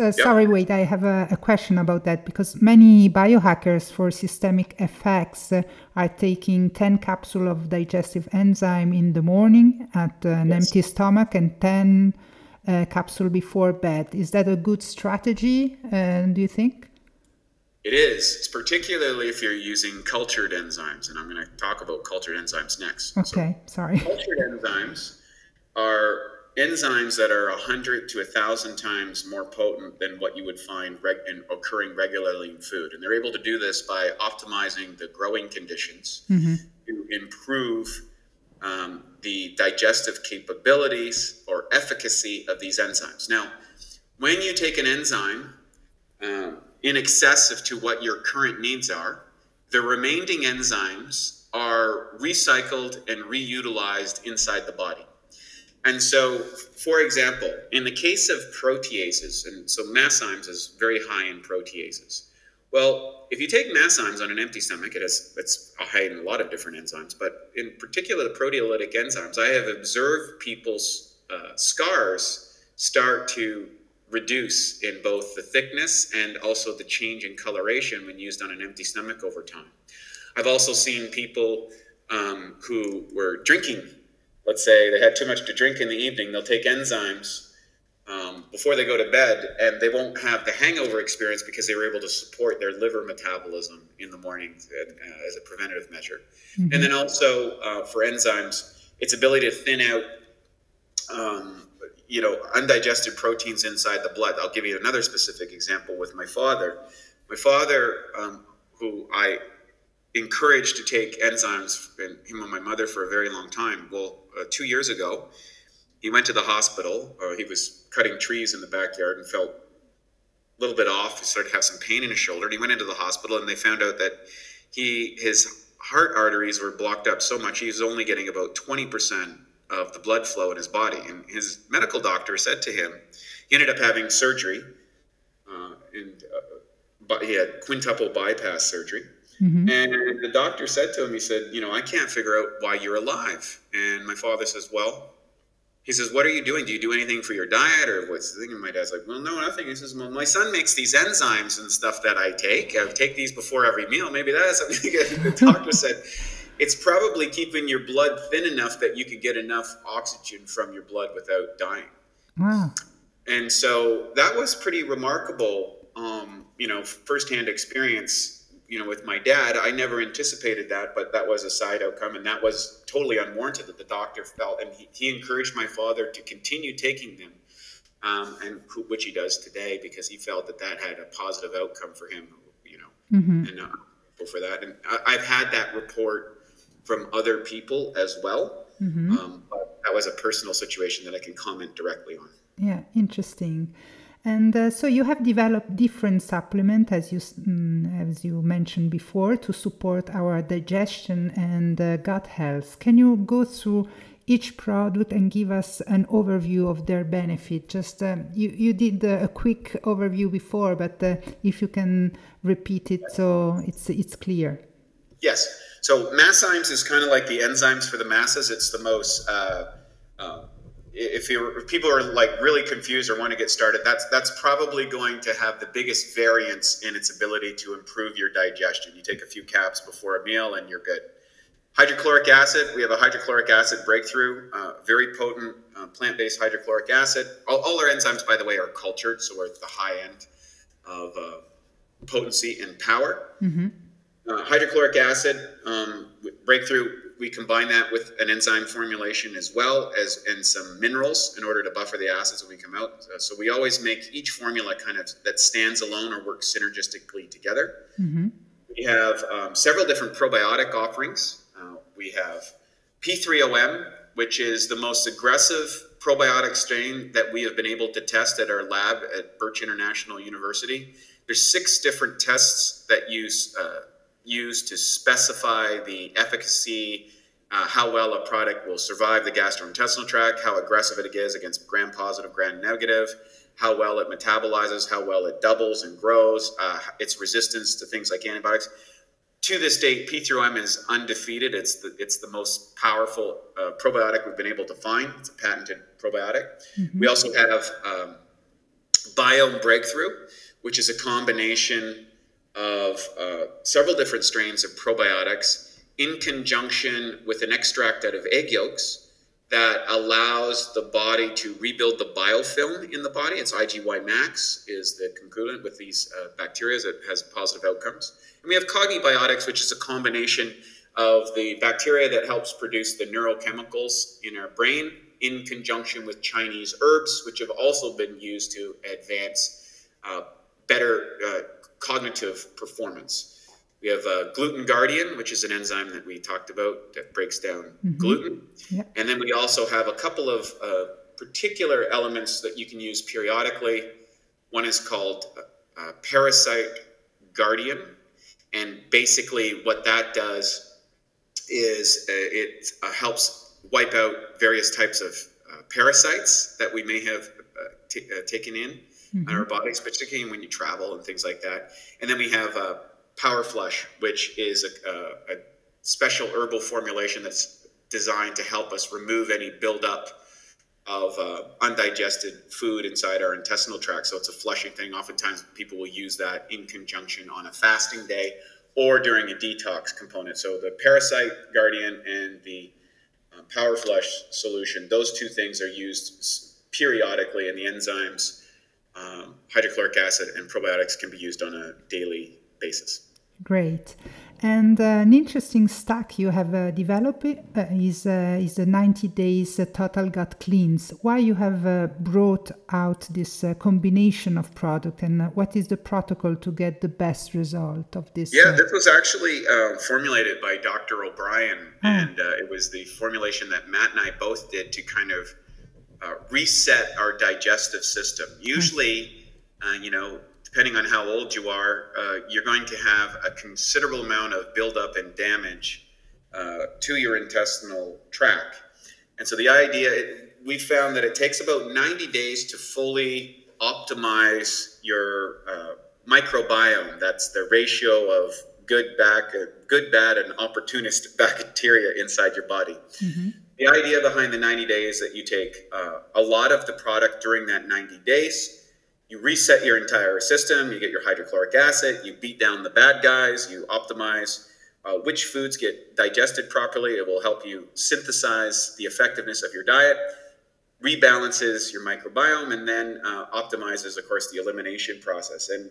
S1: uh, sorry, wait, I have a, a, question about that because many biohackers for systemic effects uh, are taking 10 capsules of digestive enzyme in the morning at an yes. empty stomach and 10 uh, capsule before bed. Is that a good strategy, uh, do you think?
S2: It is. It's particularly if you're using cultured enzymes, and I'm going to talk about cultured enzymes next.
S1: Okay, so, sorry.
S2: Cultured enzymes are enzymes that are 100 to 1,000 times more potent than what you would find reg- in, occurring regularly in food. And they're able to do this by optimizing the growing conditions mm-hmm. to improve um, the digestive capabilities or efficacy of these enzymes. Now, when you take an enzyme, um, in excess of to what your current needs are. The remaining enzymes are recycled and reutilized inside the body. And so, for example, in the case of proteases, and so Masszymes is very high in proteases. Well, if you take Masszymes on an empty stomach, it has it's high in a lot of different enzymes, but in particular the proteolytic enzymes, I have observed people's uh, scars start to reduce in both the thickness and also the change in coloration when used on an empty stomach over time. I've also seen people um, who were drinking, let's say they had too much to drink in the evening, they'll take enzymes um, before they go to bed and they won't have the hangover experience because they were able to support their liver metabolism in the morning uh, as a preventative measure. Mm-hmm. And then also uh, for enzymes, its ability to thin out um, you know, undigested proteins inside the blood. I'll give you another specific example with my father. My father, um, who I encouraged to take enzymes, and him and my mother for a very long time. Well, uh, two years ago, he went to the hospital. Uh, he was cutting trees in the backyard and felt a little bit off. He started to have some pain in his shoulder. And he went into the hospital, and they found out that he his heart arteries were blocked up so much he was only getting about 20% of the blood flow in his body. And his medical doctor said to him, he ended up having surgery, uh, and uh, but he had quintuple bypass surgery. Mm-hmm. And the doctor said to him, he said, you know, I can't figure out why you're alive. And my father says, well, he says, what are you doing? Do you do anything for your diet or what's the thing? And my dad's like, well, no, nothing. He says, well, my son makes these enzymes and stuff that I take. I take these before every meal. Maybe that is something. the doctor said, it's probably keeping your blood thin enough that you can get enough oxygen from your blood without dying. Wow. And so that was pretty remarkable, um, you know, firsthand experience you know, with my dad, I never anticipated that, but that was a side outcome, and that was totally unwarranted that the doctor felt, and he, he encouraged my father to continue taking them, um, and which he does today because he felt that that had a positive outcome for him, you know, mm-hmm. and uh, for that. And I, have had that report from other people as well, mm-hmm. um, but that was a personal situation that I can comment directly on.
S1: Yeah, interesting. And uh, so you have developed different supplements, as you mm, as you mentioned before, to support our digestion and uh, gut health. Can you go through each product and give us an overview of their benefit? Just uh, you you did a quick overview before, but uh, if you can repeat it so it's it's clear.
S2: Yes. So Masszymes is kind of like the enzymes for the masses. It's the most uh, uh, if, if people are like really confused or want to get started, that's that's probably going to have the biggest variance in its ability to improve your digestion. You take a few caps before a meal and you're good. Hydrochloric acid, we have a hydrochloric acid breakthrough, uh, very potent uh, plant-based hydrochloric acid. All, all, our enzymes, by the way, are cultured, so we're at the high end of uh, potency and power. Mm-hmm. Uh, hydrochloric acid um, breakthrough we combine that with an enzyme formulation as well as and some minerals in order to buffer the acids when we come out. So we always make each formula kind of that stands alone or works synergistically together. Mm-hmm. We have um, several different probiotic offerings. Uh, we have P3OM, which is the most aggressive probiotic strain that we have been able to test at our lab at Burch International University. There's six different tests that use uh, used to specify the efficacy, uh, how well a product will survive the gastrointestinal tract, how aggressive it is against gram positive, gram negative, how well it metabolizes, how well it doubles and grows, uh, its resistance to things like antibiotics. To this date, P3OM is undefeated. It's the, it's the most powerful uh, probiotic we've been able to find. It's a patented probiotic. Mm-hmm. We also have um, Biome Breakthrough, which is a combination of uh, several different strains of probiotics in conjunction with an extract out of egg yolks that allows the body to rebuild the biofilm in the body. It's IgY max is the concurrent with these uh, bacteria that has positive outcomes. And we have cognibiotics, which is a combination of the bacteria that helps produce the neurochemicals in our brain in conjunction with Chinese herbs, which have also been used to advance uh, better uh, cognitive performance. We have uh, Gluten Guardian, which is an enzyme that we talked about that breaks down mm-hmm. gluten. Yep. And then we also have a couple of uh, particular elements that you can use periodically. One is called uh, Parasite Guardian. And basically, what that does is uh, it uh, helps wipe out various types of uh, parasites that we may have t- taken in mm-hmm. on our bodies, particularly when you travel and things like that. And then we have uh, Power Flush, which is a, a, a special herbal formulation that's designed to help us remove any buildup of uh, undigested food inside our intestinal tract. So it's a flushing thing. Oftentimes, people will use that in conjunction on a fasting day or during a detox component. So the Parasite Guardian and the uh, Power Flush solution, those two things are used periodically, and the enzymes um, hydrochloric acid and probiotics can be used on a daily basis.
S1: Great. And uh, an interesting stack you have uh, developed uh, is uh, is the 90 days uh, total gut cleanse. Why you have uh, brought out this combination of product, and what is the protocol to get the best result of this?
S2: Yeah, this was actually formulated by Dr. O'Brien, oh. and it was the formulation that Matt and I both did to kind of reset our digestive system. Usually, you know, depending on how old you are, uh, you're going to have a considerable amount of buildup and damage uh, to your intestinal tract. And so the idea, we found that it takes about 90 days to fully optimize your uh, microbiome. That's the ratio of good, back, uh, good, bad, and opportunist bacteria inside your body. Mm-hmm. The idea behind the 90 days is that you take uh, a lot of the product during that 90 days you reset your entire system, you get your hydrochloric acid, you beat down the bad guys, you optimize uh, which foods get digested properly. It will help you synthesize the effectiveness of your diet, rebalances your microbiome, and then uh, optimizes, of course, the elimination process. And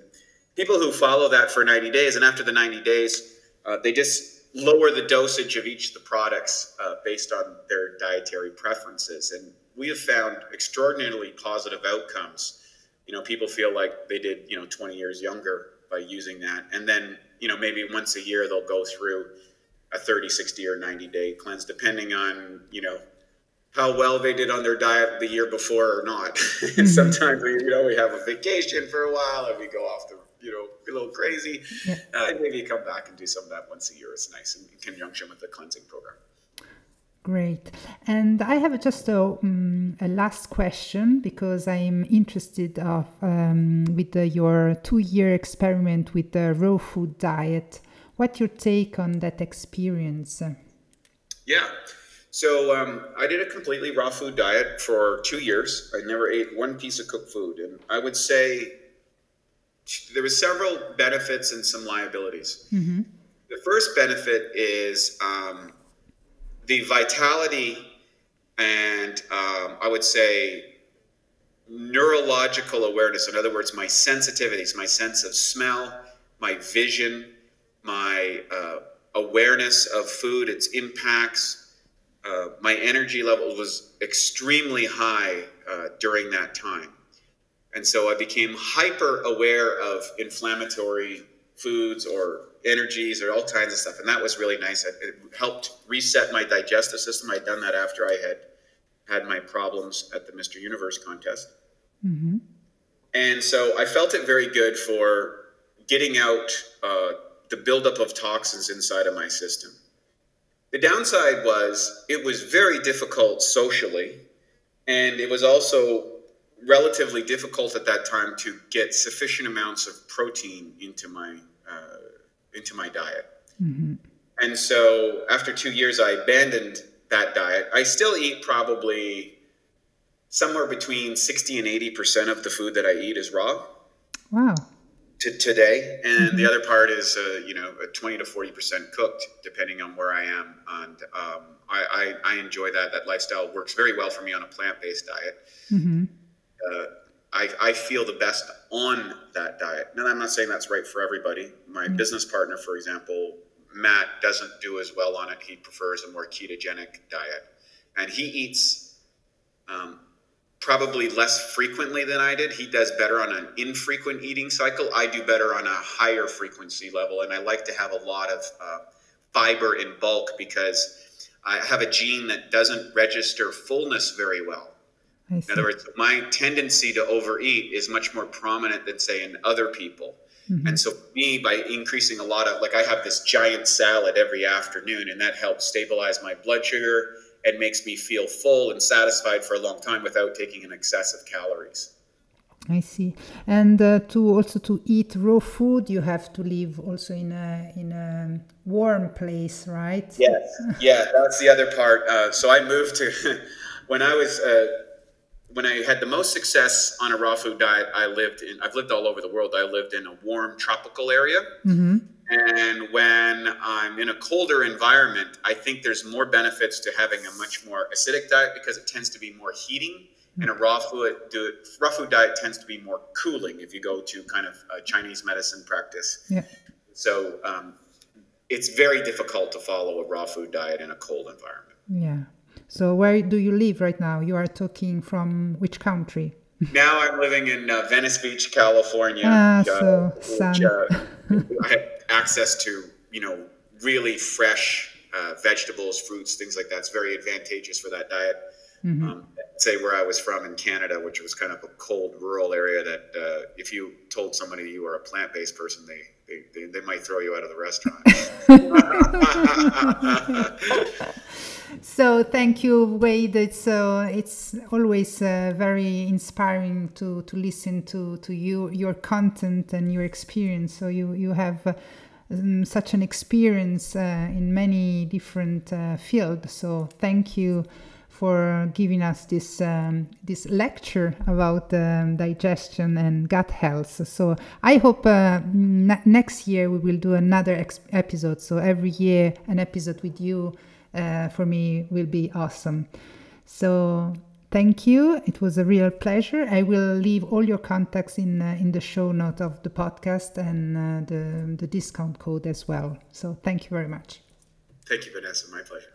S2: people who follow that for 90 days, and after the 90 days, uh, they just lower the dosage of each of the products uh, based on their dietary preferences. And we have found extraordinarily positive outcomes you know, people feel like they did, you know, 20 years younger by using that. And then, you know, maybe once a year they'll go through a 30, 60, or 90 day cleanse, depending on, you know, how well they did on their diet the year before or not. Mm-hmm. Sometimes we, you know, we have a vacation for a while and we go off the, you know, a little crazy. Yeah. Uh, maybe come back and do some of that once a year. It's nice in conjunction with the cleansing program.
S1: Great. And I have just a, um, a last question because I'm interested of um, with the, your two-year experiment with the raw food diet. What your take on that experience?
S2: Yeah. So um, I did a completely raw food diet for two years. I never ate one piece of cooked food, and I would say there were several benefits and some liabilities. Mm-hmm. The first benefit is um, the vitality and um, I would say neurological awareness. In other words, my sensitivities, my sense of smell, my vision, my uh, awareness of food, its impacts, uh, my energy level was extremely high uh, during that time. And so I became hyper aware of inflammatory foods or energies or all kinds of stuff. And that was really nice. It, it helped reset my digestive system. I'd done that after I had had my problems at the Mr. Universe contest. Mm-hmm. And so I felt it very good for getting out uh, the buildup of toxins inside of my system. The downside was it was very difficult socially, and it was also relatively difficult at that time to get sufficient amounts of protein into my uh, into my diet. Mm-hmm. And so after two years, I abandoned that diet. I still eat probably somewhere between 60 and 80% of the food that I eat is raw.
S1: Wow.
S2: To today. And mm-hmm. the other part is, uh, you know, 20 to 40% cooked, depending on where I am. And um, I, I, I, enjoy that. That lifestyle works very well for me on a plant based diet. Mm-hmm. Uh, I, I feel the best on that diet. Now, I'm not saying that's right for everybody. My mm-hmm. business partner, for example, Matt, doesn't do as well on it. He prefers a more ketogenic diet. And he eats um, probably less frequently than I did. He does better on an infrequent eating cycle. I do better on a higher frequency level. And I like to have a lot of uh, fiber in bulk because I have a gene that doesn't register fullness very well. In other words, my tendency to overeat is much more prominent than, say, in other people. Mm-hmm. And so, me, by increasing a lot of, like, I have this giant salad every afternoon, and that helps stabilize my blood sugar and makes me feel full and satisfied for a long time without taking an excess of calories.
S1: I see. And uh, to also to eat raw food, you have to live also in a in a warm place, right?
S2: Yes. yeah, that's the other part. Uh, so I moved to when I was. Uh, when I had the most success on a raw food diet, I lived in, I've lived all over the world. I lived in a warm tropical area. Mm-hmm. And when I'm in a colder environment, I think there's more benefits to having a much more acidic diet because it tends to be more heating. And a raw food, raw food diet tends to be more cooling if you go to kind of a Chinese medicine practice. Yeah. So um, it's very difficult to follow a raw food diet in a cold environment.
S1: Yeah. So where do you live right now? You are talking from which country?
S2: now I'm living in uh, Venice Beach, California.
S1: Ah, so. Which, uh,
S2: I have access to, you know, really fresh uh, vegetables, fruits, things like that. It's very advantageous for that diet. Mm-hmm. Um, say where I was from in Canada, which was kind of a cold rural area that uh, if you told somebody you were a plant-based person, they, they, they, they might throw you out of the restaurant.
S1: so thank you, Wade. It's uh, it's always uh, very inspiring to to listen to to you your content and your experience. So you you have. Uh, such an experience uh, in many different uh, fields. So thank you for giving us this um, this lecture about um, digestion and gut health. So I hope uh, next year we will do another episode. So every year an episode with you uh, for me will be awesome. So thank you. It was a real pleasure. I will leave all your contacts in uh, in the show note of the podcast and uh, the the discount code as well. So thank you very much.
S2: Thank you, Vanessa. My pleasure.